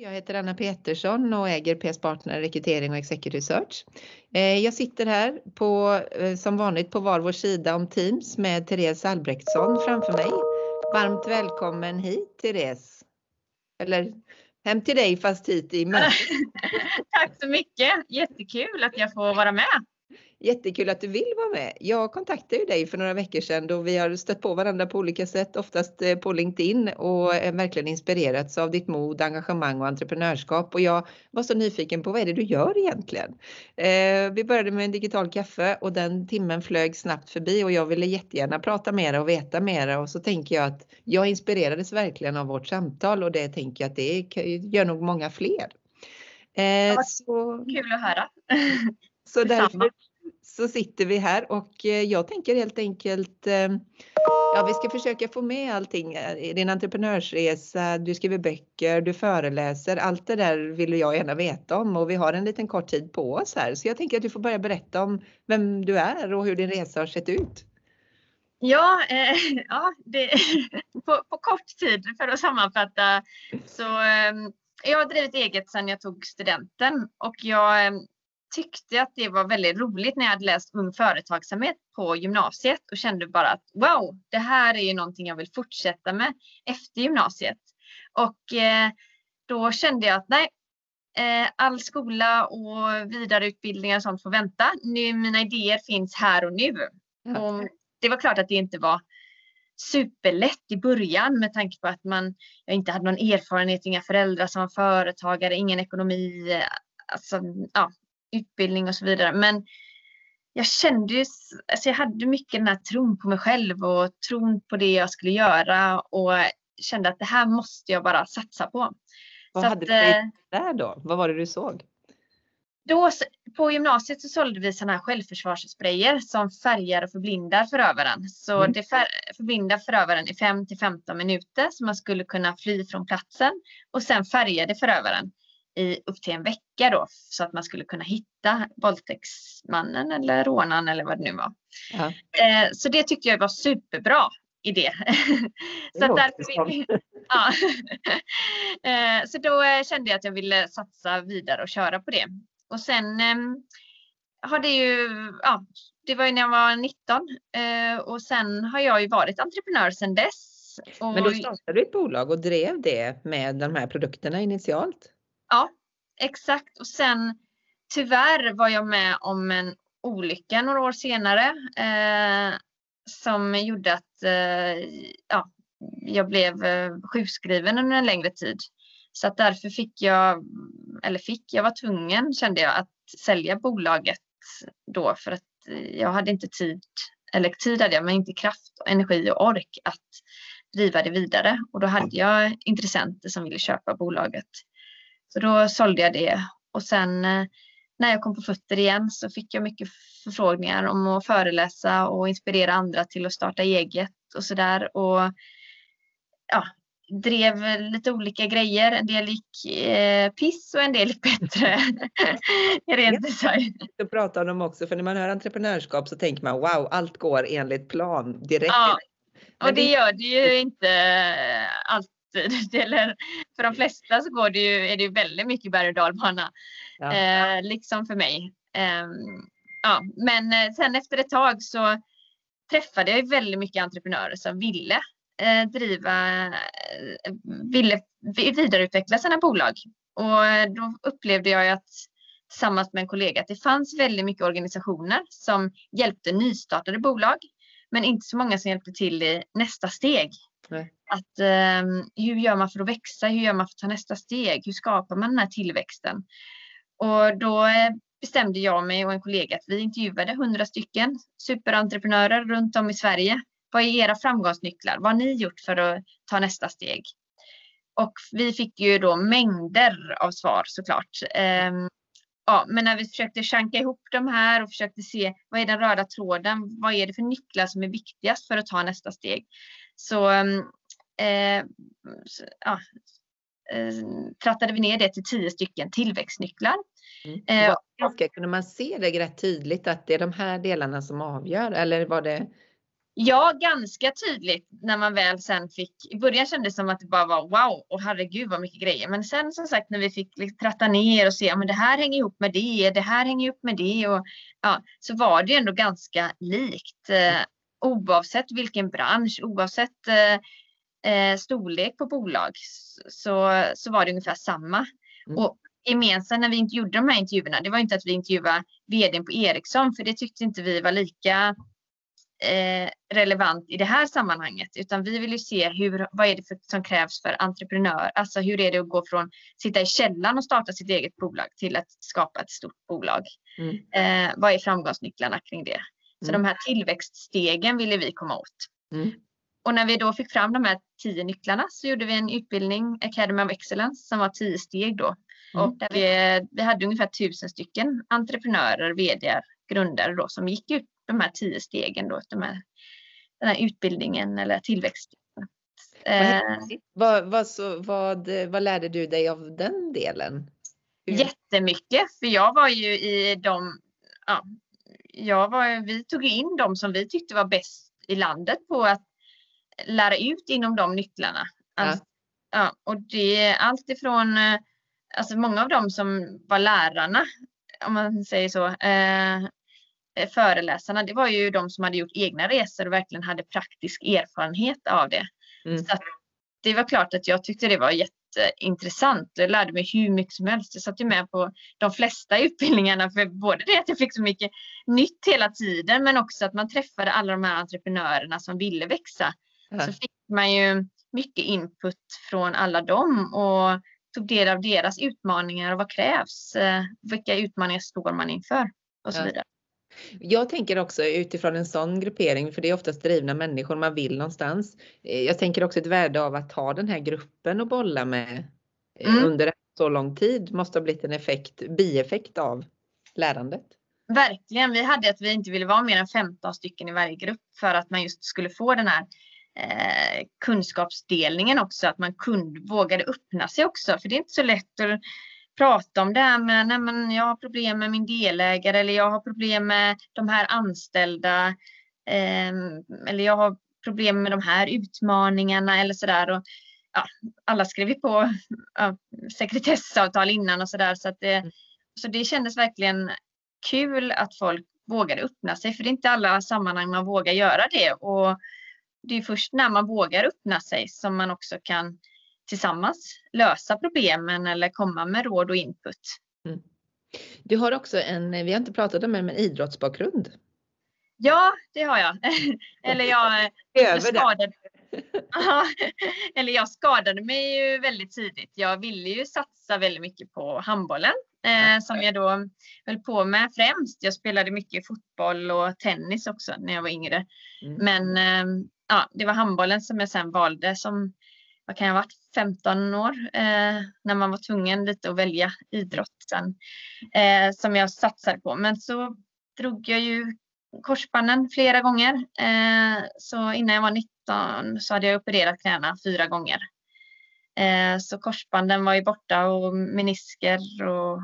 Jag heter Anna Petersson och äger PS Partner Rekrytering och Executive Search. Eh, jag sitter här på, eh, som vanligt på var vår sida om Teams med Therese Albrektsson framför mig. Varmt välkommen hit Therese. Eller hem till dig fast hit i mörkret. Tack så mycket. Jättekul att jag får vara med. Jättekul att du vill vara med. Jag kontaktade ju dig för några veckor sedan då vi har stött på varandra på olika sätt, oftast eh, på LinkedIn och verkligen inspirerats av ditt mod, engagemang och entreprenörskap. Och jag var så nyfiken på vad är det du gör egentligen? Eh, vi började med en digital kaffe och den timmen flög snabbt förbi och jag ville jättegärna prata mera och veta mera och så tänker jag att jag inspirerades verkligen av vårt samtal och det tänker jag att det gör nog många fler. Eh, ja, så... Kul att höra. Så därför så sitter vi här och eh, jag tänker helt enkelt, eh, ja vi ska försöka få med allting. Eh, din entreprenörsresa, du skriver böcker, du föreläser, allt det där vill jag gärna veta om och vi har en liten kort tid på oss här. Så jag tänker att du får börja berätta om vem du är och hur din resa har sett ut. Ja, eh, ja det, på, på, kort tid för att sammanfatta så eh, jag har drivit eget sedan jag tog studenten och jag tyckte att det var väldigt roligt när jag hade läst Ung Företagsamhet på gymnasiet och kände bara att wow, det här är ju någonting jag vill fortsätta med efter gymnasiet. Och eh, då kände jag att nej, eh, all skola och vidareutbildningar och sånt får vänta. Nu, mina idéer finns här och nu. Ja. Och det var klart att det inte var superlätt i början med tanke på att man, jag inte hade någon erfarenhet, inga föräldrar som var företagare, ingen ekonomi. Alltså, ja, utbildning och så vidare. Men jag kände ju, alltså jag hade mycket den här tron på mig själv och tron på det jag skulle göra och kände att det här måste jag bara satsa på. Vad så hade du att, eh, där då? Vad var det du såg? Då, på gymnasiet så sålde vi sådana här självförsvarssprayer som färgar och förblindar förövaren. Så mm. det förblindar förövaren i 5 till 15 minuter så man skulle kunna fly från platsen och sen färgade förövaren i upp till en vecka då så att man skulle kunna hitta våldtäktsmannen eller rånaren eller vad det nu var. Ja. Eh, så det tyckte jag var superbra idé. så, att därför, ja. Eh, så då eh, kände jag att jag ville satsa vidare och köra på det. Och sen ehm, har det ju, ja, det var ju när jag var 19 och sen har jag ju varit entreprenör sedan dess. Men då startade du ett bolag och drev det med de här produkterna initialt? Ja, exakt. Och sen tyvärr var jag med om en olycka några år senare eh, som gjorde att eh, ja, jag blev eh, sjukskriven under en längre tid. Så att därför fick jag, eller fick, jag var tvungen kände jag att sälja bolaget då för att jag hade inte tid, eller tid hade jag men inte kraft, energi och ork att driva det vidare. Och då hade jag intressenter som ville köpa bolaget. Så då sålde jag det och sen eh, när jag kom på fötter igen så fick jag mycket förfrågningar om att föreläsa och inspirera andra till att starta eget och sådär. Och ja, drev lite olika grejer. En del gick eh, piss och en del gick bättre i ren design. Jag pratar om dem också, för när man hör entreprenörskap så tänker man wow, allt går enligt plan direkt. Ja, och det gör det ju inte alltid Eller för de flesta så går det ju, är det ju väldigt mycket berg och dalbana. Ja. Eh, liksom för mig. Eh, ja, men eh, sen efter ett tag så träffade jag väldigt mycket entreprenörer som ville eh, driva, eh, ville vidareutveckla sina bolag. Och då upplevde jag att tillsammans med en kollega att det fanns väldigt mycket organisationer som hjälpte nystartade bolag men inte så många som hjälpte till i nästa steg. Nej. Att, eh, hur gör man för att växa? Hur gör man för att ta nästa steg? Hur skapar man den här tillväxten? Och då eh, bestämde jag mig och en kollega att vi intervjuade hundra stycken superentreprenörer runt om i Sverige. Vad är era framgångsnycklar? Vad har ni gjort för att ta nästa steg? Och vi fick ju då mängder av svar såklart. Ehm, ja, men när vi försökte chanka ihop de här och försökte se vad är den röda tråden? Vad är det för nycklar som är viktigast för att ta nästa steg? Så ehm, eh, ja, eh, trattade vi ner det till tio stycken tillväxtnycklar. Mm. Eh, kunde man se det rätt tydligt att det är de här delarna som avgör eller var det? Ja, ganska tydligt när man väl sen fick, i början kändes det som att det bara var wow och herregud vad mycket grejer. Men sen som sagt när vi fick liksom tratta ner och se, men det här hänger ihop med det, det här hänger ihop med det och ja, så var det ändå ganska likt. Eh, oavsett vilken bransch, oavsett eh, eh, storlek på bolag så, så var det ungefär samma. Mm. Och gemensamt när vi inte gjorde de här intervjuerna, det var inte att vi intervjuade vdn på Ericsson, för det tyckte inte vi var lika eh, relevant i det här sammanhanget, utan vi vill ju se hur, vad är det för, som krävs för entreprenör, alltså hur är det att gå från sitta i källan och starta sitt eget bolag till att skapa ett stort bolag. Mm. Eh, vad är framgångsnycklarna kring det? Så de här tillväxtstegen ville vi komma åt. Mm. Och när vi då fick fram de här tio nycklarna så gjorde vi en utbildning, Academy of Excellence, som var tio steg då. Mm. Och där vi, vi hade ungefär tusen stycken entreprenörer, vd, grundare då som gick ut de här tio stegen då, de här, den här utbildningen eller tillväxt. Eh, vad, vad, så, vad, vad lärde du dig av den delen? Hur? Jättemycket, för jag var ju i de, ja, jag var, vi tog in de som vi tyckte var bäst i landet på att lära ut inom de nycklarna. Alltså, ja. ja. och det är allt ifrån, eh, alltså många av dem som var lärarna, om man säger så, eh, eh, föreläsarna, det var ju de som hade gjort egna resor och verkligen hade praktisk erfarenhet av det. Mm. Så det var klart att jag tyckte det var jätteintressant. Jag lärde mig hur mycket som helst. Jag satt ju med på de flesta utbildningarna för både det att jag fick så mycket nytt hela tiden men också att man träffade alla de här entreprenörerna som ville växa. Mm. Så fick man ju mycket input från alla dem och tog del av deras utmaningar och vad krävs? Eh, vilka utmaningar står man inför? Och så vidare. Jag tänker också utifrån en sån gruppering, för det är oftast drivna människor man vill någonstans. Eh, jag tänker också ett värde av att ha den här gruppen att bolla med eh, mm. under så lång tid måste ha blivit en effekt, bieffekt av lärandet. Verkligen. Vi hade att vi inte ville vara mer än 15 stycken i varje grupp för att man just skulle få den här eh, kunskapsdelningen också, att man kunde, vågade öppna sig också. För det är inte så lätt att prata om det här med, nej men jag har problem med min delägare eller jag har problem med de här anställda. Eh, eller jag har problem med de här utmaningarna eller sådär. Och, ja, alla skrev ju på ja, sekretessavtal innan och sådär. Så, att det, mm. så det kändes verkligen kul att folk vågade öppna sig. För det är inte alla sammanhang man vågar göra det. Och det är först när man vågar öppna sig som man också kan tillsammans lösa problemen eller komma med råd och input. Mm. Du har också en, vi har inte pratat om en idrottsbakgrund. Ja, det har jag. eller jag, jag skadade, eller jag skadade mig ju väldigt tidigt. Jag ville ju satsa väldigt mycket på handbollen eh, som jag då höll på med främst. Jag spelade mycket fotboll och tennis också när jag var yngre. Mm. Men eh, ja, det var handbollen som jag sen valde som, vad kan jag ha varit, 15 år eh, när man var tvungen lite att välja idrott sen, eh, som jag satsade på. Men så drog jag ju korsbanden flera gånger. Eh, så innan jag var 19 så hade jag opererat knäna fyra gånger. Eh, så korsbanden var ju borta och menisker och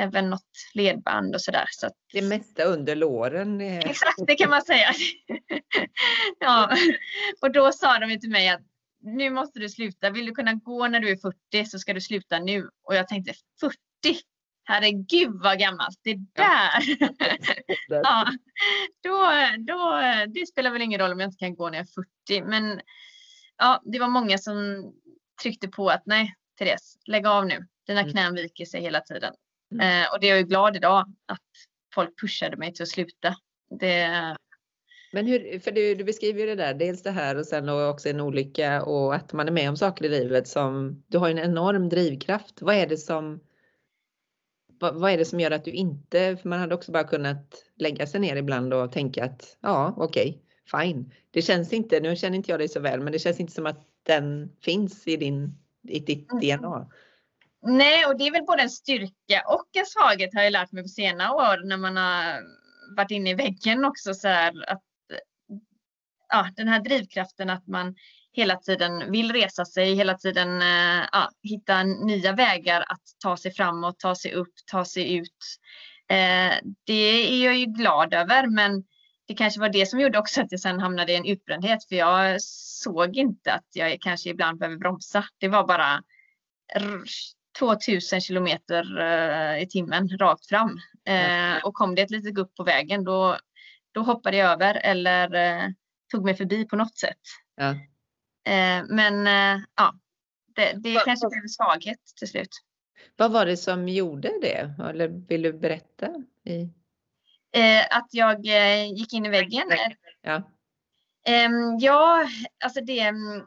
även något ledband och sådär. Så att... Det mesta under låren. Exakt, det kan man säga. ja. Och då sa de till mig att nu måste du sluta. Vill du kunna gå när du är 40 så ska du sluta nu. Och jag tänkte 40? Herregud vad gammalt. Det där. ja. då, då, det spelar väl ingen roll om jag inte kan gå när jag är 40. Men ja, det var många som tryckte på att nej, Therese, lägg av nu. Dina mm. knän viker sig hela tiden. Mm. Eh, och det är jag glad idag att folk pushade mig till att sluta. Det... Men hur, för du, du beskriver det där, dels det här och sen också en olycka och att man är med om saker i livet som, du har en enorm drivkraft. Vad är det som vad, vad är det som gör att du inte, för man hade också bara kunnat lägga sig ner ibland och tänka att ja, okej, okay, fine. Det känns inte, nu känner inte jag dig så väl, men det känns inte som att den finns i din, i ditt mm. DNA. Nej, och det är väl både en styrka och en svaghet har jag lärt mig på senare år när man har varit inne i väggen också. Så här, att, ja, den här drivkraften att man hela tiden vill resa sig, hela tiden eh, ja, hitta nya vägar att ta sig framåt, ta sig upp, ta sig ut. Eh, det är jag ju glad över, men det kanske var det som gjorde också att jag sen hamnade i en utbrändhet för jag såg inte att jag kanske ibland behöver bromsa. Det var bara 2000 kilometer eh, i timmen rakt fram. Eh, och kom det ett litet gupp på vägen då, då hoppade jag över eller tog mig förbi på något sätt. Ja. Men ja, det, det kanske blev en svaghet till slut. Vad var det som gjorde det? Eller vill du berätta? I... att jag gick in i väggen. Ja. Ehm, ja, alltså det... Mm,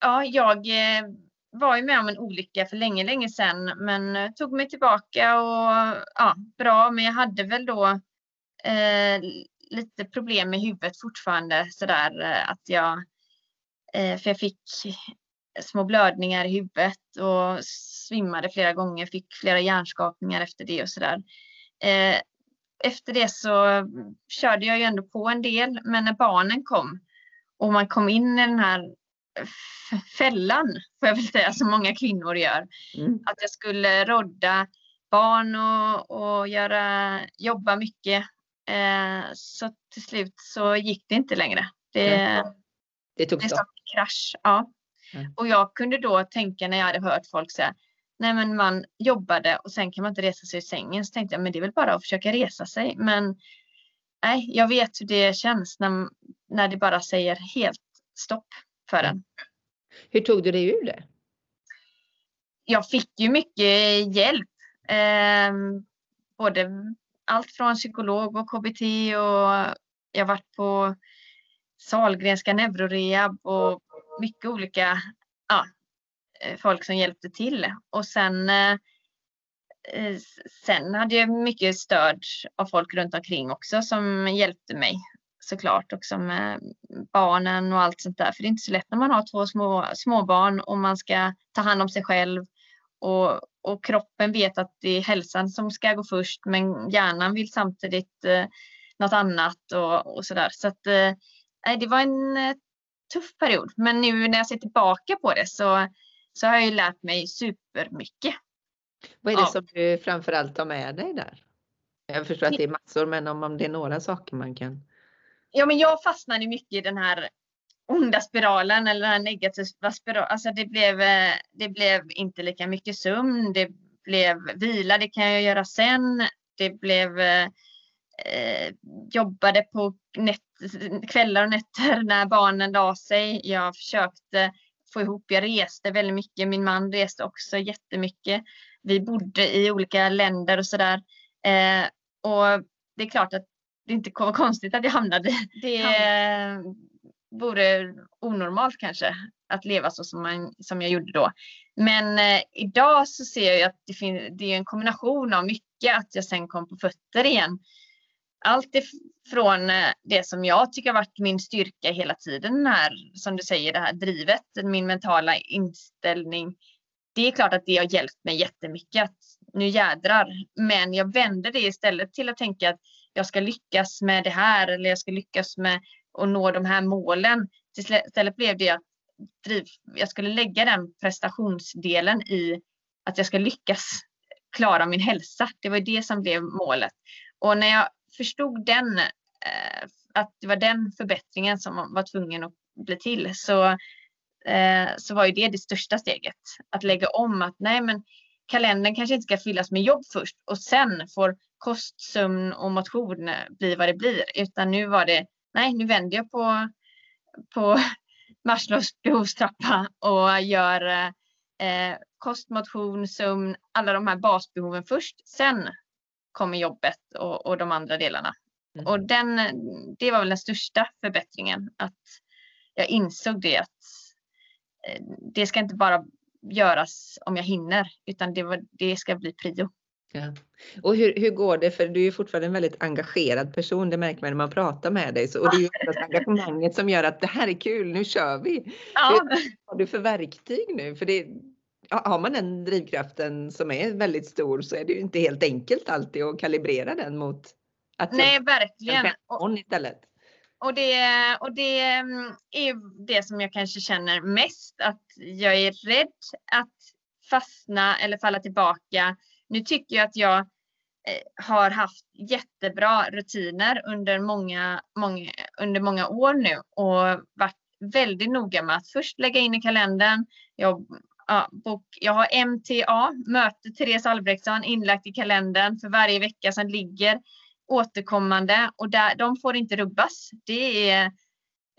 ja, jag var ju med om en olycka för länge, länge sedan men eh, tog mig tillbaka och ja, bra. Men jag hade väl då eh, lite problem med huvudet fortfarande sådär eh, att jag, eh, för jag fick små blödningar i huvudet och svimmade flera gånger, fick flera hjärnskakningar efter det och sådär. Eh, efter det så körde jag ju ändå på en del, men när barnen kom och man kom in i den här fällan, får jag väl säga, som många kvinnor gör. Mm. Att jag skulle rodda barn och, och göra, jobba mycket. Eh, så till slut så gick det inte längre. Det, mm. det tog stopp? krasch, ja. Mm. Och jag kunde då tänka när jag hade hört folk säga Nej men man jobbade och sen kan man inte resa sig ur sängen. Så tänkte jag men det är väl bara att försöka resa sig. Men nej, jag vet hur det känns när, när det bara säger helt stopp för en. Hur tog du dig ur det? Jag fick ju mycket hjälp. Eh, både allt från psykolog och KBT och jag varit på Salgrenska neurorehab och mycket olika ja, eh, folk som hjälpte till. Och sen, eh, eh, sen hade jag mycket stöd av folk runt omkring också som hjälpte mig såklart också med barnen och allt sånt där. För det är inte så lätt när man har två små, små barn och man ska ta hand om sig själv. Och, och kroppen vet att det är hälsan som ska gå först men hjärnan vill samtidigt eh, något annat och, och sådär. Så att eh, det var en eh, tuff period. Men nu när jag ser tillbaka på det så, så har jag ju lärt mig supermycket. Vad är det ja. som du framförallt tar med dig där? Jag förstår att det är massor men om, om det är några saker man kan ja, men jag fastnade mycket i den här onda spiralen eller den här negativa spiralen. Alltså det blev, eh, det blev inte lika mycket sömn. Det blev vila, det kan jag göra sen. Det blev eh, jobbade på nät, kvällar och nätter när barnen la sig. Jag försökte få ihop, jag reste väldigt mycket. Min man reste också jättemycket. Vi bodde i olika länder och sådär. Eh, och det är klart att det inte var konstigt att jag hamnade. Det vore onormalt kanske att leva så som, man, som jag gjorde då. Men eh, idag så ser jag att det, fin- det är en kombination av mycket att jag sen kom på fötter igen. Allt ifrån eh, det som jag tycker har varit min styrka hela tiden, här, som du säger, det här drivet, min mentala inställning. Det är klart att det har hjälpt mig jättemycket. Att nu jädrar. Men jag vände det istället till att tänka att jag ska lyckas med det här eller jag ska lyckas med och nå de här målen. Istället blev det att driv, jag skulle lägga den prestationsdelen i att jag ska lyckas klara min hälsa. Det var det som blev målet. Och när jag förstod den, eh, att det var den förbättringen som var tvungen att bli till så, eh, så var ju det det största steget. Att lägga om att nej men kalendern kanske inte ska fyllas med jobb först och sen får kost, sömn och motion bli vad det blir. Utan nu var det, nej nu vänder jag på, på Maslows behovstrappa och gör eh, kost, motion, sömn, alla de här basbehoven först. Sen kommer jobbet och, och de andra delarna. Mm. Och den, det var väl den största förbättringen. Att jag insåg det att eh, det ska inte bara göras om jag hinner utan det, var, det ska bli prio. Ja. Och hur, hur går det? För du är fortfarande en väldigt engagerad person, det märker man när man pratar med dig. Så, och det är ju engagemanget som gör att det här är kul, nu kör vi. Ja. Vad har du för verktyg nu? För det, har man den drivkraften som är väldigt stor så är det ju inte helt enkelt alltid att kalibrera den mot att Nej, verkligen. Och, istället. Och det, och det mm, är det som jag kanske känner mest, att jag är rädd att fastna eller falla tillbaka nu tycker jag att jag eh, har haft jättebra rutiner under många, många, under många år nu och varit väldigt noga med att först lägga in i kalendern. Jag, ja, bok, jag har MTA, möte Therese Albrektsson, inlagt i kalendern för varje vecka som ligger återkommande och där, de får inte rubbas. Det är,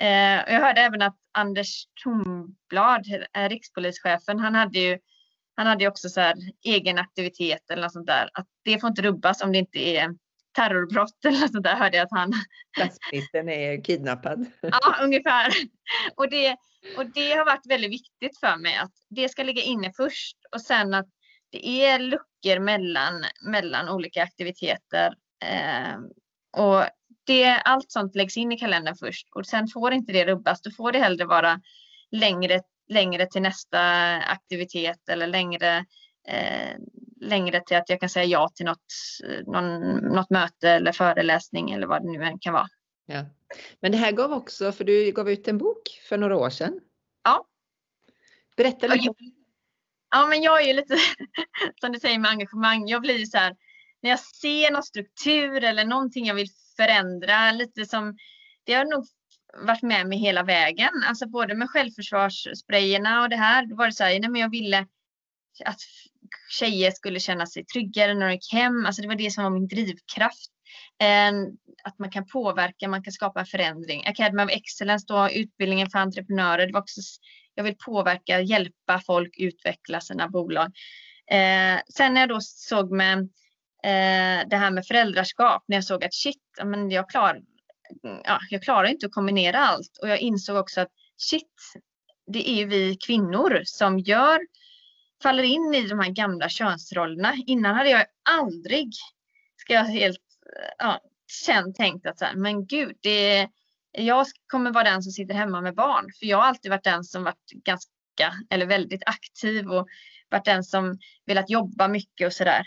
eh, jag hörde även att Anders Thornblad, eh, rikspolischefen, han hade ju han hade också så här egen aktivitet eller något sånt där. Att det får inte rubbas om det inte är terrorbrott eller något sånt där hörde jag att han... Statsministern är kidnappad. ja, ungefär. Och det, och det har varit väldigt viktigt för mig att det ska ligga inne först och sen att det är luckor mellan, mellan olika aktiviteter. Eh, och det, allt sånt läggs in i kalendern först och sen får inte det rubbas. Då får det hellre vara längre, längre till nästa aktivitet eller längre, eh, längre till att jag kan säga ja till något, någon, något möte eller föreläsning eller vad det nu än kan vara. Ja. Men det här gav också, för du gav ut en bok för några år sedan. Ja. Berätta lite. Ja, men jag är ju lite, som du säger med engagemang, jag blir så här, när jag ser någon struktur eller någonting jag vill förändra, lite som, det har nog varit med mig hela vägen, alltså både med självförsvarssprayerna och det här, då var det så här, nej men jag ville att tjejer skulle känna sig tryggare när de gick hem, alltså det var det som var min drivkraft. Att man kan påverka, man kan skapa en förändring. Academy of Excellence, då, utbildningen för entreprenörer, det var också, jag vill påverka, hjälpa folk utveckla sina bolag. Eh, sen när jag då såg med eh, det här med föräldraskap, när jag såg att shit, men jag, klarar... Mm, ja, jag klarar inte att kombinera allt. Och jag insåg också att shit, det är vi kvinnor som gör, faller in i de här gamla könsrollerna. Innan hade jag aldrig, ska jag helt ja, känt tänkt att så här, men gud, det, jag kommer vara den som sitter hemma med barn. För jag har alltid varit den som varit ganska, eller väldigt aktiv och varit den som velat jobba mycket och sådär.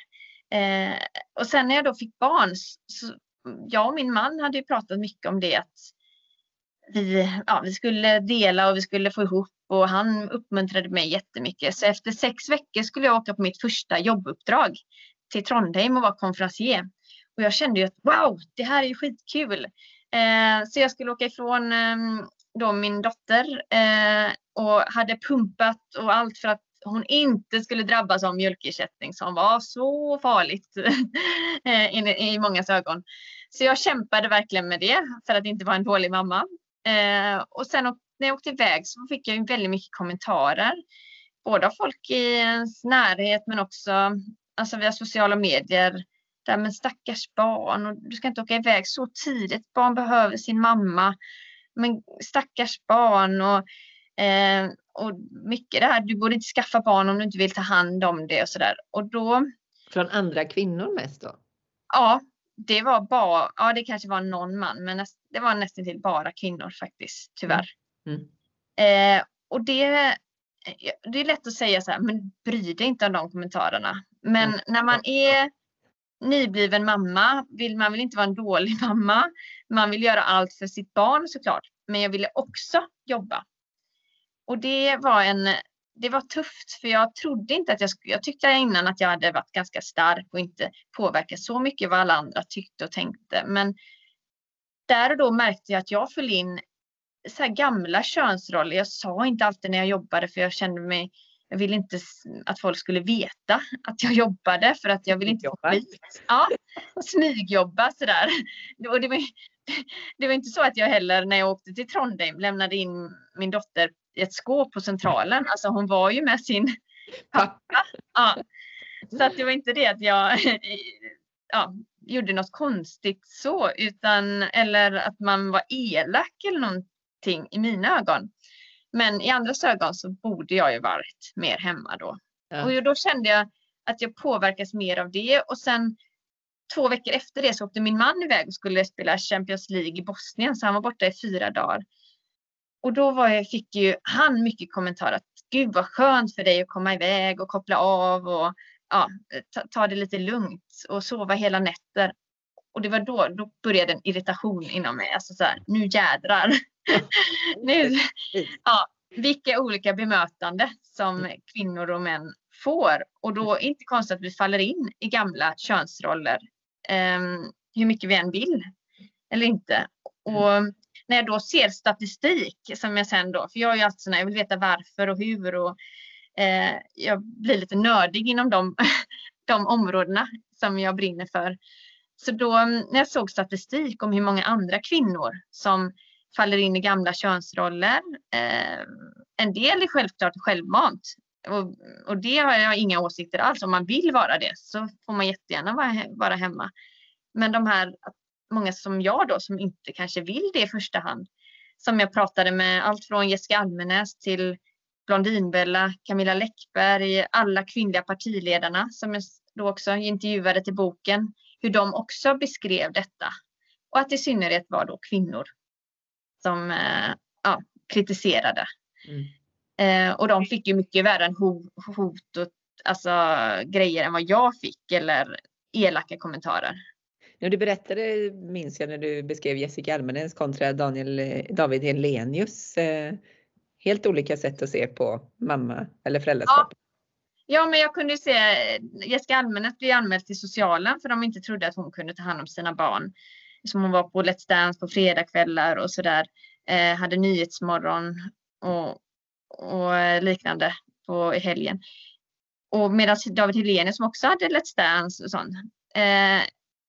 Eh, och sen när jag då fick barn, så, jag och min man hade ju pratat mycket om det att vi, ja, vi skulle dela och vi skulle få ihop och han uppmuntrade mig jättemycket. Så efter sex veckor skulle jag åka på mitt första jobbuppdrag till Trondheim och vara konferencier. Och jag kände ju att wow, det här är ju skitkul. Eh, så jag skulle åka ifrån eh, då min dotter eh, och hade pumpat och allt för att hon inte skulle drabbas av mjölkersättning som var så farligt eh, i, i mångas ögon. Så jag kämpade verkligen med det för att inte vara en dålig mamma. Eh, och sen när jag åkte iväg så fick jag väldigt mycket kommentarer. Både av folk i ens närhet men också alltså via sociala medier. Där, men stackars barn, och du ska inte åka iväg så tidigt. Barn behöver sin mamma. Men stackars barn och Eh, och mycket det här, du borde inte skaffa barn om du inte vill ta hand om det och sådär. Och då... Från andra kvinnor mest då? Ja, det var bara, ja det kanske var någon man, men näst, det var nästan till bara kvinnor faktiskt, tyvärr. Mm. Mm. Eh, och det, det är lätt att säga så här, men bry dig inte om de kommentarerna. Men mm. när man är nybliven mamma vill man vill inte vara en dålig mamma. Man vill göra allt för sitt barn såklart. Men jag ville också jobba. Och det var en det var tufft för jag trodde inte att jag skulle, jag tyckte innan att jag hade varit ganska stark och inte påverkat så mycket vad alla andra tyckte och tänkte. Men där och då märkte jag att jag föll in så här gamla könsroller. Jag sa inte alltid när jag jobbade för jag kände mig, jag ville inte att folk skulle veta att jag jobbade för att jag ville inte skit. Ja, smygjobba sådär. Och det, var, det var inte så att jag heller när jag åkte till Trondheim lämnade in min dotter ett skåp på Centralen. Alltså hon var ju med sin pappa. Ja. Så att det var inte det att jag ja, gjorde något konstigt så, utan eller att man var elak eller någonting i mina ögon. Men i andras ögon så borde jag ju varit mer hemma då. Ja. Och då kände jag att jag påverkas mer av det och sen två veckor efter det så åkte min man iväg och skulle spela Champions League i Bosnien så han var borta i fyra dagar. Och då var jag, fick ju han mycket kommentarer att gud vad skönt för dig att komma iväg och koppla av och ja, ta, ta det lite lugnt och sova hela nätter. Och det var då, då började en irritation inom mig. Alltså så här, nu jädrar. nu, ja, vilka olika bemötande som kvinnor och män får. Och då är det inte konstigt att vi faller in i gamla könsroller eh, hur mycket vi än vill eller inte. Och när jag då ser statistik som jag sen då, för jag är ju alltid sån jag vill veta varför och hur och eh, jag blir lite nördig inom de, de områdena som jag brinner för. Så då mm, när jag såg statistik om hur många andra kvinnor som faller in i gamla könsroller. Eh, en del är självklart självmant och, och det har jag inga åsikter alls. Om man vill vara det så får man jättegärna vara, vara hemma. Men de här, många som jag då som inte kanske vill det i första hand. Som jag pratade med allt från Jessica Almenäs till Blondinbella, Camilla Läckberg, alla kvinnliga partiledarna som jag då också intervjuade till boken. Hur de också beskrev detta. Och att i synnerhet var då kvinnor som eh, ja, kritiserade. Mm. Eh, och de fick ju mycket värre än hot, hot och alltså, grejer än vad jag fick eller elaka kommentarer. När du berättade, minns jag, när du beskrev Jessica Almenäs kontra Daniel, eh, David Helenius. Eh, helt olika sätt att se på mamma eller föräldraskap. Ja. Ja, men jag kunde se eh, Jessica Almenäs bli anmäld till socialen för de inte trodde att hon kunde ta hand om sina barn som hon var på Let's Dance på fredagskvällar och sådär. Eh, hade Nyhetsmorgon och, och liknande på i helgen. Och medan David Helene som också hade Let's Dance och sånt. Eh,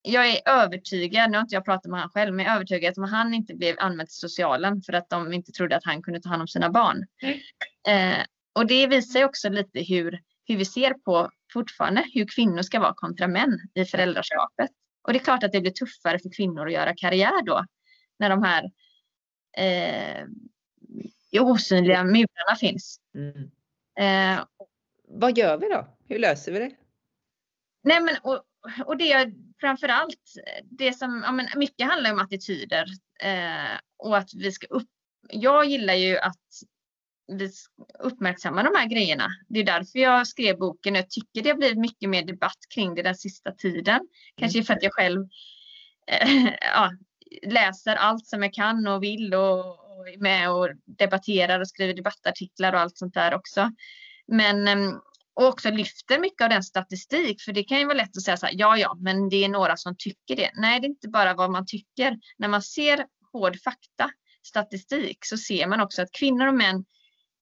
jag är övertygad, nu har inte jag pratat med honom själv, men jag är övertygad att om han inte blev anmäld till socialen för att de inte trodde att han kunde ta hand om sina barn. Mm. Eh, och det visar också lite hur, hur vi ser på fortfarande hur kvinnor ska vara kontra män i föräldraskapet. Och det är klart att det blir tuffare för kvinnor att göra karriär då. När de här eh, osynliga murarna finns. Mm. Eh, Vad gör vi då? Hur löser vi det? Nej men och, och det framför allt eh, det som, ja, men mycket handlar om attityder eh, och att vi ska upp. Jag gillar ju att vi uppmärksammar de här grejerna. Det är därför jag skrev boken. Jag tycker det har blivit mycket mer debatt kring det den sista tiden. Kanske för att jag själv eh, ja, läser allt som jag kan och vill och, och är med och debatterar och skriver debattartiklar och allt sånt där också. Men ehm, och också lyfter mycket av den statistik, för det kan ju vara lätt att säga så här, ja, ja, men det är några som tycker det. Nej, det är inte bara vad man tycker. När man ser hård fakta, statistik, så ser man också att kvinnor och män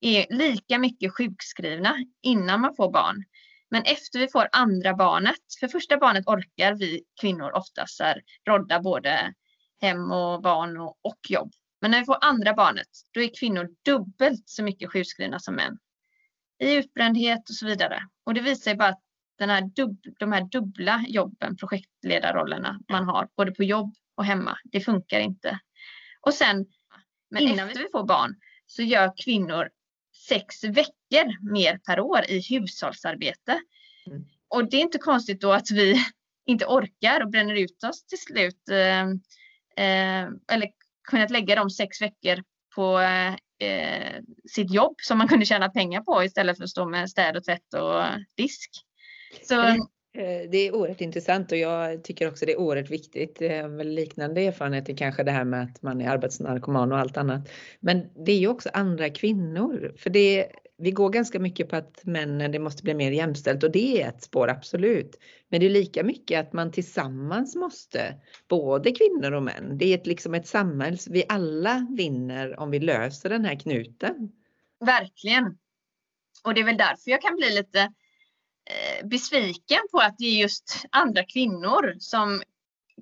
är lika mycket sjukskrivna innan man får barn. Men efter vi får andra barnet, för första barnet orkar vi kvinnor oftast här, rodda både hem och barn och, och jobb. Men när vi får andra barnet, då är kvinnor dubbelt så mycket sjukskrivna som män. I utbrändhet och så vidare. Och det visar ju bara att den här dub, de här dubbla jobben, projektledarrollerna man har, både på jobb och hemma, det funkar inte. Och sen, men innan vi får barn, så gör kvinnor sex veckor mer per år i hushållsarbete. Mm. Och det är inte konstigt då att vi inte orkar och bränner ut oss till slut. Eh, eh, eller kunnat lägga de sex veckor på eh, Eh, sitt jobb som man kunde tjäna pengar på istället för att stå med städ och tvätt och disk. Så, det är eh, oerhört intressant och jag tycker också det är oerhört viktigt. med liknande erfarenheter kanske det här med att man är arbetsnarkoman och allt annat. Men det är ju också andra kvinnor. För det, vi går ganska mycket på att männen, det måste bli mer jämställt och det är ett spår absolut. Men det är lika mycket att man tillsammans måste, både kvinnor och män. Det är ett, liksom ett samhälle, vi alla vinner om vi löser den här knuten. Verkligen. Och det är väl därför jag kan bli lite Eh, besviken på att det är just andra kvinnor som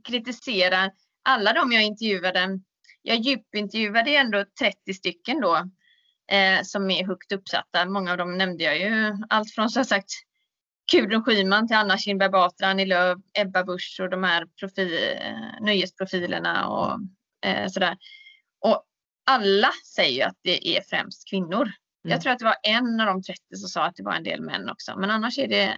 kritiserar alla de jag intervjuade. Jag djupintervjuade ändå 30 stycken då eh, som är högt uppsatta. Många av dem nämnde jag ju. Allt från så sagt Gudrun Schyman till Anna Kinberg Batra, Annie Lööf, Ebba Busch och de här profil, eh, nöjesprofilerna och eh, sådär. Och alla säger att det är främst kvinnor jag mm. tror att det var en av de 30 som sa att det var en del män också. Men annars är det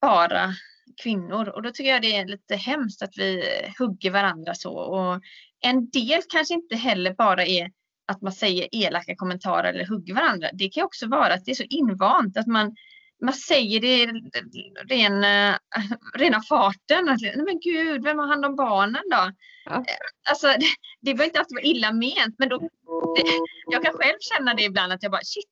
bara kvinnor. Och då tycker jag det är lite hemskt att vi hugger varandra så. Och en del kanske inte heller bara är att man säger elaka kommentarer eller hugger varandra. Det kan också vara att det är så invant att man man säger det i uh, rena farten. Att, men gud, vem har hand om barnen då? Ja. Alltså, det, det behöver inte alltid vara illa ment, men då, det, jag kan själv känna det ibland att jag bara shit,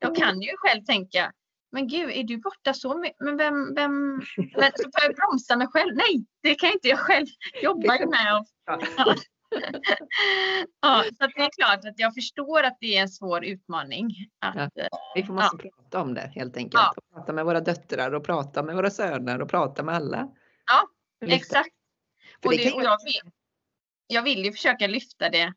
jag kan ju själv tänka men gud, är du borta så mycket? Men vem, vem? Men så får jag bromsa mig själv. Nej, det kan inte jag själv. Jobba med. Och, ja. ja, så det är klart att jag förstår att det är en svår utmaning. Att, ja. Vi får måste ja. prata om det helt enkelt. Ja. Prata med våra döttrar och prata med våra söner och prata med alla. Ja, exakt. Och, det, och jag, vill, jag vill ju försöka lyfta det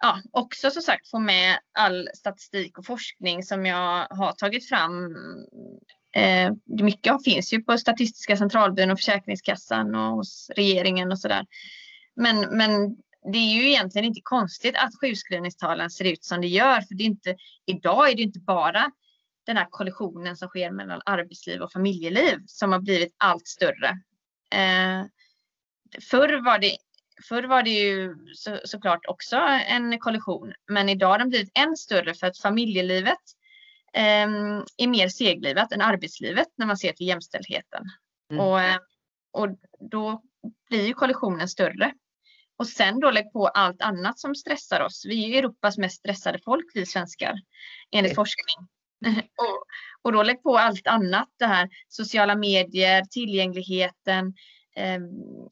ja, också som sagt få med all statistik och forskning som jag har tagit fram. Eh, mycket finns ju på Statistiska centralbyrån och Försäkringskassan och hos regeringen och sådär. Men, men det är ju egentligen inte konstigt att sjukskrivningstalen ser ut som det gör. För det är inte, idag är det inte bara den här kollisionen som sker mellan arbetsliv och familjeliv som har blivit allt större. Eh, förr var det förr var det ju så, såklart också en kollision, men idag har den blivit än större för att familjelivet eh, är mer seglivat än arbetslivet när man ser till jämställdheten. Mm. Och, eh, och då blir ju kollisionen större. Och sen då lägg på allt annat som stressar oss. Vi är Europas mest stressade folk, vi svenskar, enligt forskning. och, och då lägg på allt annat, det här sociala medier, tillgängligheten, Ehm,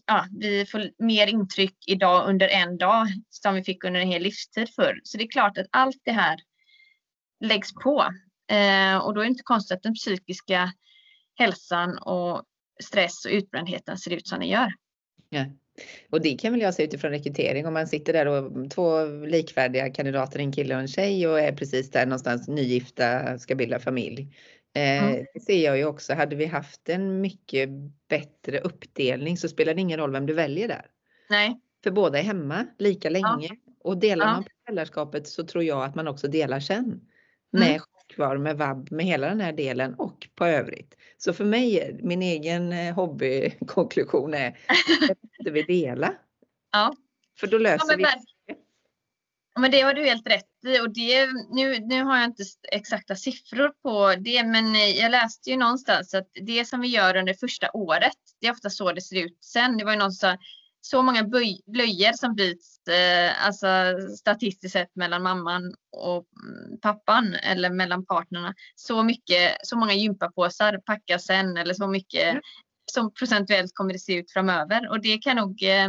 ja, vi får mer intryck idag under en dag som vi fick under en hel livstid förr. Så det är klart att allt det här läggs på. Ehm, och då är det inte konstigt att den psykiska hälsan och stress och utbrändheten ser ut som den gör. Ja. Och det kan väl jag se utifrån rekrytering om man sitter där och två likvärdiga kandidater, en kille och en tjej och är precis där någonstans nygifta, ska bilda familj. Mm. Eh, det ser jag ju också. Hade vi haft en mycket bättre uppdelning så spelar det ingen roll vem du väljer där. Nej. För båda är hemma lika länge ja. och delar ja. man på föräldraskapet så tror jag att man också delar sen. Med mm. kvar med vab, med hela den här delen och på övrigt. Så för mig, min egen eh, hobbykonklusion är att vi dela. Ja. För då löser ja, vi men det har du helt rätt i och det, nu, nu har jag inte exakta siffror på det men jag läste ju någonstans att det som vi gör under första året, det är ofta så det ser ut sen. Det var ju någon som sa så många blöjor som byts, eh, alltså statistiskt sett mellan mamman och mm, pappan eller mellan partnerna. Så mycket, så många gympapåsar packas sen eller så mycket mm. som procentuellt kommer det se ut framöver och det kan nog eh,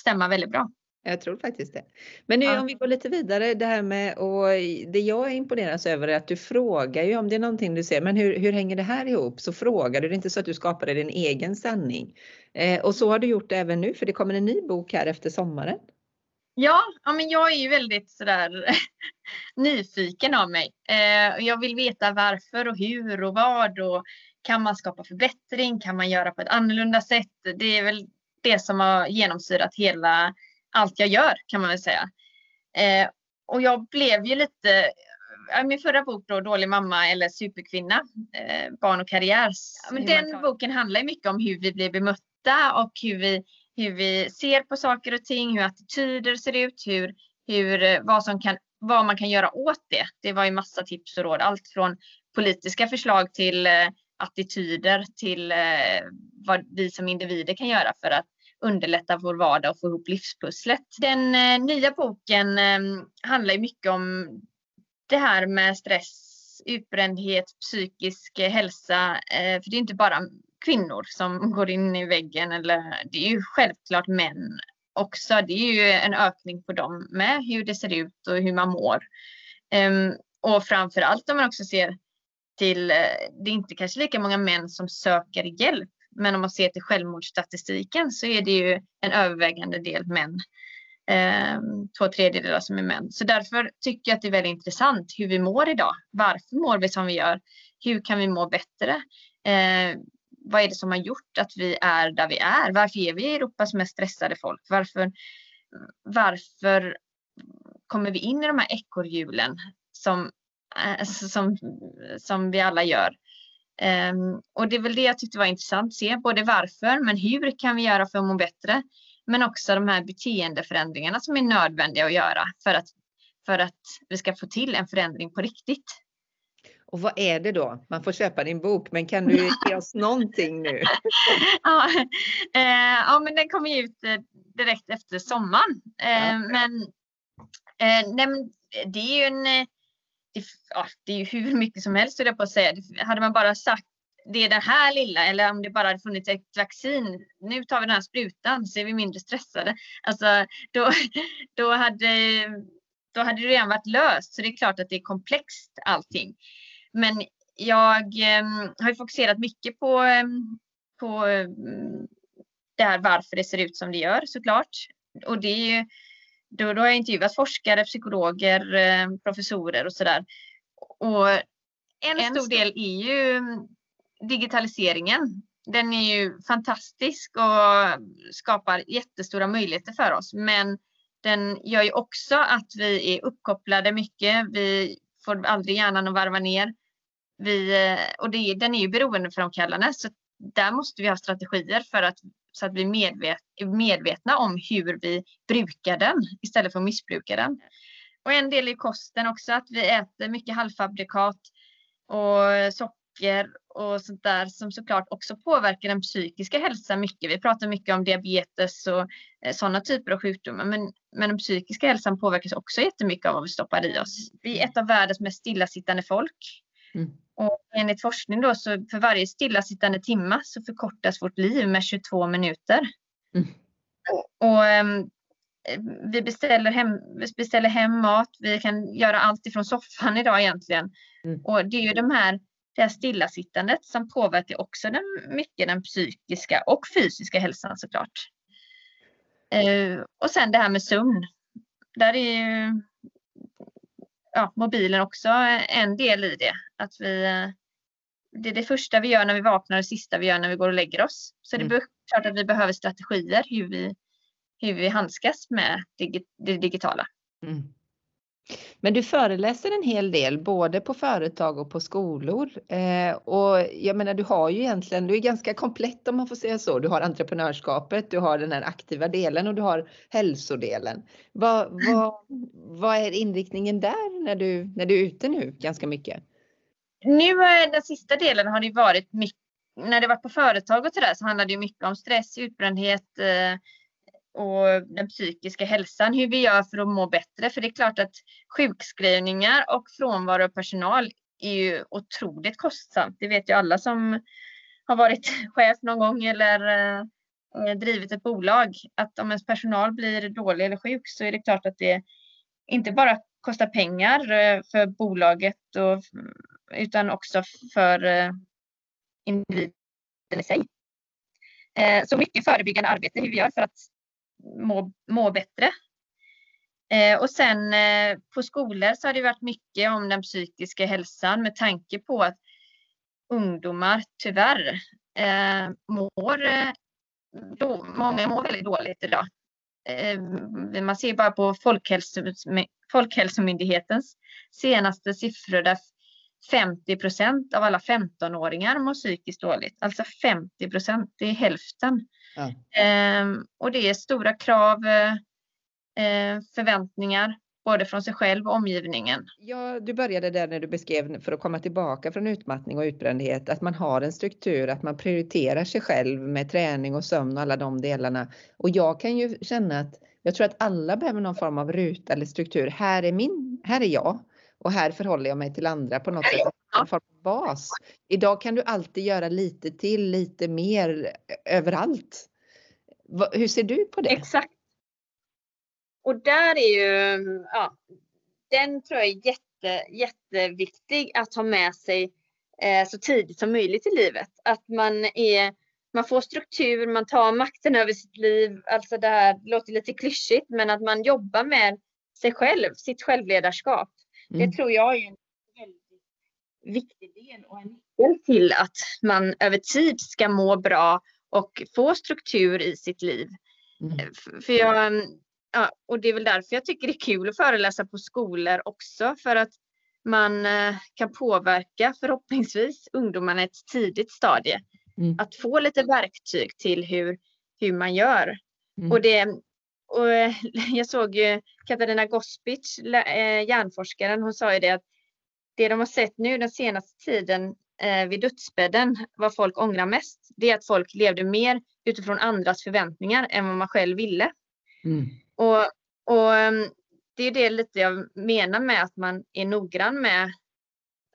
stämma väldigt bra. Jag tror faktiskt det. Men nu ja. om vi går lite vidare det här med och det jag är imponeras över är att du frågar ju om det är någonting du ser, men hur, hur hänger det här ihop? Så frågar du, det är inte så att du skapar din egen sanning. Eh, och så har du gjort även nu för det kommer en ny bok här efter sommaren. Ja, ja men jag är ju väldigt sådär nyfiken av mig. Eh, jag vill veta varför och hur och vad och kan man skapa förbättring? Kan man göra på ett annorlunda sätt? Det är väl det som har genomsyrat hela allt jag gör kan man väl säga. Eh, och jag blev ju lite, min förra bok då, Dålig mamma eller Superkvinna, eh, barn och karriär. Men den boken handlar mycket om hur vi blir bemötta och hur vi, hur vi ser på saker och ting, hur attityder ser ut, hur, hur, eh, vad, som kan, vad man kan göra åt det. Det var ju massa tips och råd, allt från politiska förslag till eh, attityder till eh, vad vi som individer kan göra för att underlätta vår vardag och få ihop livspusslet. Den eh, nya boken eh, handlar mycket om det här med stress, utbrändhet, psykisk eh, hälsa. Eh, för det är inte bara kvinnor som går in i väggen eller det är ju självklart män också. Det är ju en ökning på dem med hur det ser ut och hur man mår. Um, och framför allt om man också ser till, eh, det är inte kanske lika många män som söker hjälp men om man ser till självmordsstatistiken så är det ju en övervägande del män. Eh, två tredjedelar som är män. Så därför tycker jag att det är väldigt intressant hur vi mår idag. Varför mår vi som vi gör? Hur kan vi må bättre? Eh, vad är det som har gjort att vi är där vi är? Varför är vi Europas mest stressade folk? Varför, varför kommer vi in i de här ekorrhjulen som, eh, som, som vi alla gör? Um, och det är väl det jag tyckte var intressant att se, både varför men hur kan vi göra för att må bättre? Men också de här beteendeförändringarna som är nödvändiga att göra för att, för att vi ska få till en förändring på riktigt. Och vad är det då? Man får köpa din bok, men kan du ge oss någonting nu? ja, eh, ja, men den kommer ut eh, direkt efter sommaren. Eh, ja. men, eh, det är ju en det, ja, det är ju hur mycket som helst, jag på att säga. Hade man bara sagt det är det här lilla eller om det bara hade funnits ett vaccin. Nu tar vi den här sprutan så är vi mindre stressade. Alltså, då, då, hade, då hade det redan varit löst. Så det är klart att det är komplext allting. Men jag eh, har fokuserat mycket på, ehm, på ehm, det här varför det ser ut som det gör såklart. Och det är ju, då, då har jag intervjuat forskare, psykologer, eh, professorer och sådär. Och en, en stor del är ju digitaliseringen. Den är ju fantastisk och skapar jättestora möjligheter för oss. Men den gör ju också att vi är uppkopplade mycket. Vi får aldrig hjärnan att varva ner. Vi, och det, den är ju beroendeframkallande så där måste vi ha strategier för att, så att vi är medvetna om hur vi brukar den istället för att missbruka den. Och en del i kosten också, att vi äter mycket halvfabrikat och socker och sånt där som såklart också påverkar den psykiska hälsan mycket. Vi pratar mycket om diabetes och eh, sådana typer av sjukdomar, men, men den psykiska hälsan påverkas också jättemycket av vad vi stoppar i oss. Vi är ett av världens mest stillasittande folk. Mm. Och enligt forskning då så för varje stillasittande timma så förkortas vårt liv med 22 minuter. Mm. Och, och um, vi beställer hem, vi beställer hem mat, vi kan göra allt ifrån soffan idag egentligen. Mm. Och det är ju de här, det här stillasittandet som påverkar också den, mycket den psykiska och fysiska hälsan såklart. Uh, och sen det här med sömn. Där är ju ja, mobilen också en del i det. Att vi, det är det första vi gör när vi vaknar och det sista vi gör när vi går och lägger oss. Så det är mm. klart att vi behöver strategier hur vi, hur vi handskas med det digitala. Mm. Men du föreläser en hel del både på företag och på skolor. Eh, och jag menar du har ju egentligen, du är ganska komplett om man får säga så. Du har entreprenörskapet, du har den här aktiva delen och du har hälsodelen. Vad, vad, vad är inriktningen där när du, när du är ute nu ganska mycket? Nu den sista delen har det varit mycket, när det varit på företag och sådär så handlar det mycket om stress, utbrändhet, eh, och den psykiska hälsan, hur vi gör för att må bättre. För det är klart att sjukskrivningar och frånvaro av personal är ju otroligt kostsamt. Det vet ju alla som har varit chef någon gång eller eh, drivit ett bolag. Att om ens personal blir dålig eller sjuk så är det klart att det inte bara kostar pengar eh, för bolaget och, utan också för eh, individen i sig. Så mycket förebyggande arbete hur vi gör för att må, må bättre. Eh, och sen eh, på skolor så har det varit mycket om den psykiska hälsan med tanke på att ungdomar tyvärr eh, mår, eh, då, många mår väldigt dåligt idag. Eh, man ser bara på Folkhälso, Folkhälsomyndighetens senaste siffror där 50 procent av alla 15-åringar mår psykiskt dåligt. Alltså 50 procent, det är hälften. Ja. Eh, och det är stora krav, eh, förväntningar, både från sig själv och omgivningen. Ja, du började där när du beskrev för att komma tillbaka från utmattning och utbrändhet, att man har en struktur, att man prioriterar sig själv med träning och sömn och alla de delarna. Och jag kan ju känna att jag tror att alla behöver någon form av ruta eller struktur. Här är min, här är jag och här förhåller jag mig till andra på något sätt. En form av bas. Idag kan du alltid göra lite till, lite mer överallt. Hur ser du på det? Exakt. Och där är ju, ja, den tror jag är jätte, jätteviktig att ha med sig eh, så tidigt som möjligt i livet. Att man är man får struktur, man tar makten över sitt liv. Alltså det här låter lite klyschigt men att man jobbar med sig själv, sitt självledarskap. Mm. Det tror jag är en viktig del och en nyckel till att man över tid ska må bra och få struktur i sitt liv. Mm. Eh, för jag, ja, och det är väl därför jag tycker det är kul att föreläsa på skolor också för att man eh, kan påverka förhoppningsvis ungdomarna i ett tidigt stadie. Mm. Att få lite verktyg till hur, hur man gör. Mm. Och det, och eh, jag såg ju Katarina Gospic, hjärnforskaren, hon sa ju det att det de har sett nu den senaste tiden eh, vid dödsbädden, vad folk ångrar mest, det är att folk levde mer utifrån andras förväntningar än vad man själv ville. Mm. Och, och ehm, det det är det lite jag menar med att man är noggrann med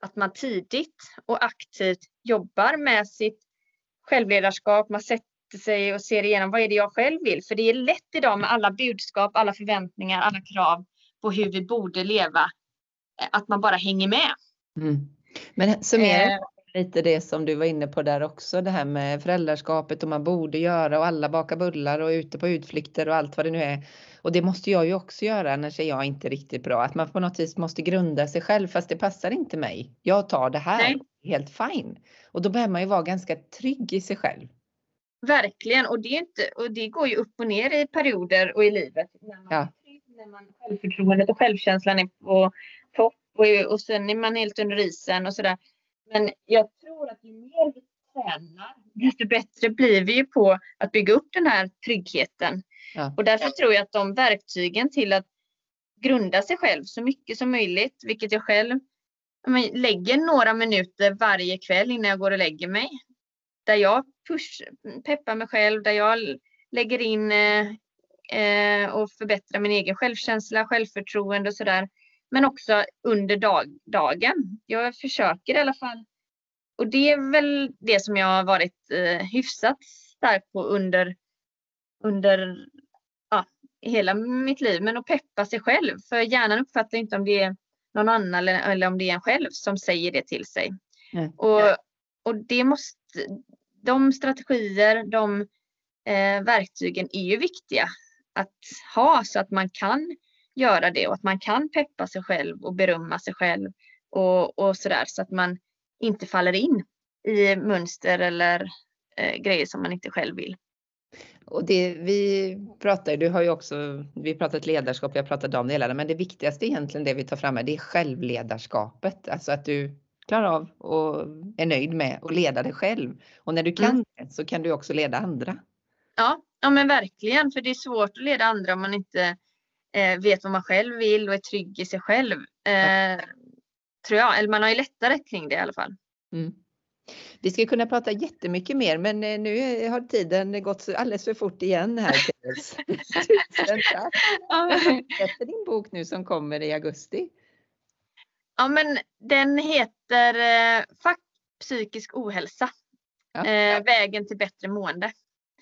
att man tidigt och aktivt jobbar med sitt självledarskap. Man sätter sig och ser igenom vad är det jag själv vill? För det är lätt idag med alla budskap, alla förväntningar, alla krav på hur vi borde leva. Att man bara hänger med. Mm. Men summera eh, lite det som du var inne på där också, det här med föräldraskapet och man borde göra och alla bakar bullar och är ute på utflykter och allt vad det nu är. Och det måste jag ju också göra, annars är jag inte riktigt bra. Att man på något vis måste grunda sig själv, fast det passar inte mig. Jag tar det här, Nej. helt fine. Och då behöver man ju vara ganska trygg i sig själv. Verkligen, och det, är inte, och det går ju upp och ner i perioder och i livet. När man, ja. när man självförtroendet och självkänslan är på topp och, och sen är man helt under isen och sådär. Men jag tror att ju mer vi tränar, desto bättre blir vi ju på att bygga upp den här tryggheten. Ja. Och därför tror jag att de verktygen till att grunda sig själv så mycket som möjligt, vilket jag själv jag lägger några minuter varje kväll innan jag går och lägger mig. Där jag push, peppar mig själv, där jag lägger in eh, eh och förbättrar min egen självkänsla, självförtroende och sådär. Men också under dag, dagen. Jag försöker i alla fall. Och det är väl det som jag har varit eh, hyfsat stark på under, under ja, hela mitt liv. Men att peppa sig själv. För hjärnan uppfattar inte om det är någon annan eller, eller om det är en själv som säger det till sig. Mm. Och, och det måste, de strategier, de eh, verktygen är ju viktiga att ha så att man kan göra det och att man kan peppa sig själv och berömma sig själv och, och sådär så att man inte faller in i mönster eller eh, grejer som man inte själv vill. Och det vi pratar, du har ju också, vi har pratat ledarskap, vi har pratat om delarna, men det viktigaste egentligen det vi tar fram här, det är självledarskapet. Alltså att du klarar av och är nöjd med att leda dig själv. Och när du kan mm. det så kan du också leda andra. Ja, ja men verkligen, för det är svårt att leda andra om man inte vet vad man själv vill och är trygg i sig själv. Eh, tror jag, eller man har ju lättare kring det i alla fall. Mm. Vi ska kunna prata jättemycket mer men eh, nu har tiden gått alldeles för fort igen här. Tusen tack! Vad din bok nu som kommer i augusti? Ja men den heter eh, Fack psykisk ohälsa. Ja. Eh, vägen till bättre mående.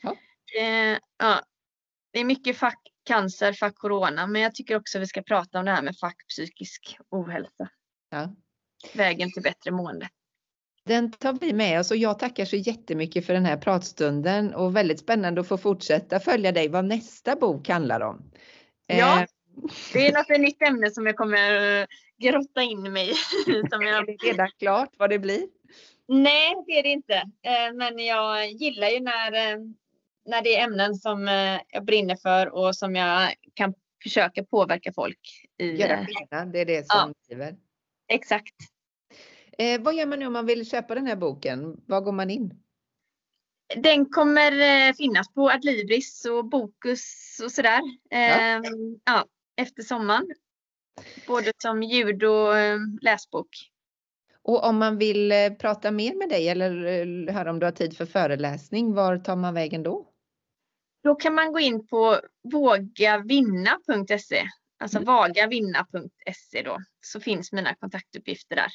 Ja. Eh, ja. Det är mycket fack cancer, fack corona, men jag tycker också vi ska prata om det här med fack psykisk ohälsa. Ja. Vägen till bättre mående. Den tar vi med oss och jag tackar så jättemycket för den här pratstunden och väldigt spännande att få fortsätta följa dig vad nästa bok handlar om. Ja, eh, det är något nytt ämne som jag kommer eh, grotta in mig i. Som jag... Är det redan klart vad det blir? Nej, det är det inte. Eh, men jag gillar ju när, när det är ämnen som jag brinner för och som jag kan försöka påverka folk. I... Göra skillnad, det är det som ja. driver. Exakt. Eh, vad gör man nu om man vill köpa den här boken? Var går man in? Den kommer eh, finnas på Adlibris och Bokus och sådär. Ja. Eh, ja, efter sommaren. Både som ljud och eh, läsbok. Och om man vill eh, prata mer med dig eller eh, höra om du har tid för föreläsning, var tar man vägen då? Då kan man gå in på vågavinna.se, alltså mm. vagavinna.se då, så finns mina kontaktuppgifter där.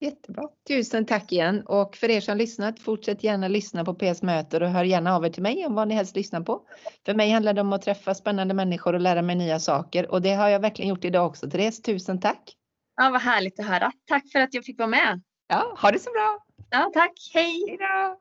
Jättebra. Tusen tack igen och för er som lyssnat, fortsätt gärna lyssna på PS möter och hör gärna av er till mig om vad ni helst lyssnar på. För mig handlar det om att träffa spännande människor och lära mig nya saker och det har jag verkligen gjort idag också. Therese, tusen tack! Ja, vad härligt att höra. Tack för att jag fick vara med. Ja, ha det så bra! Ja, tack. Hej! Hejdå.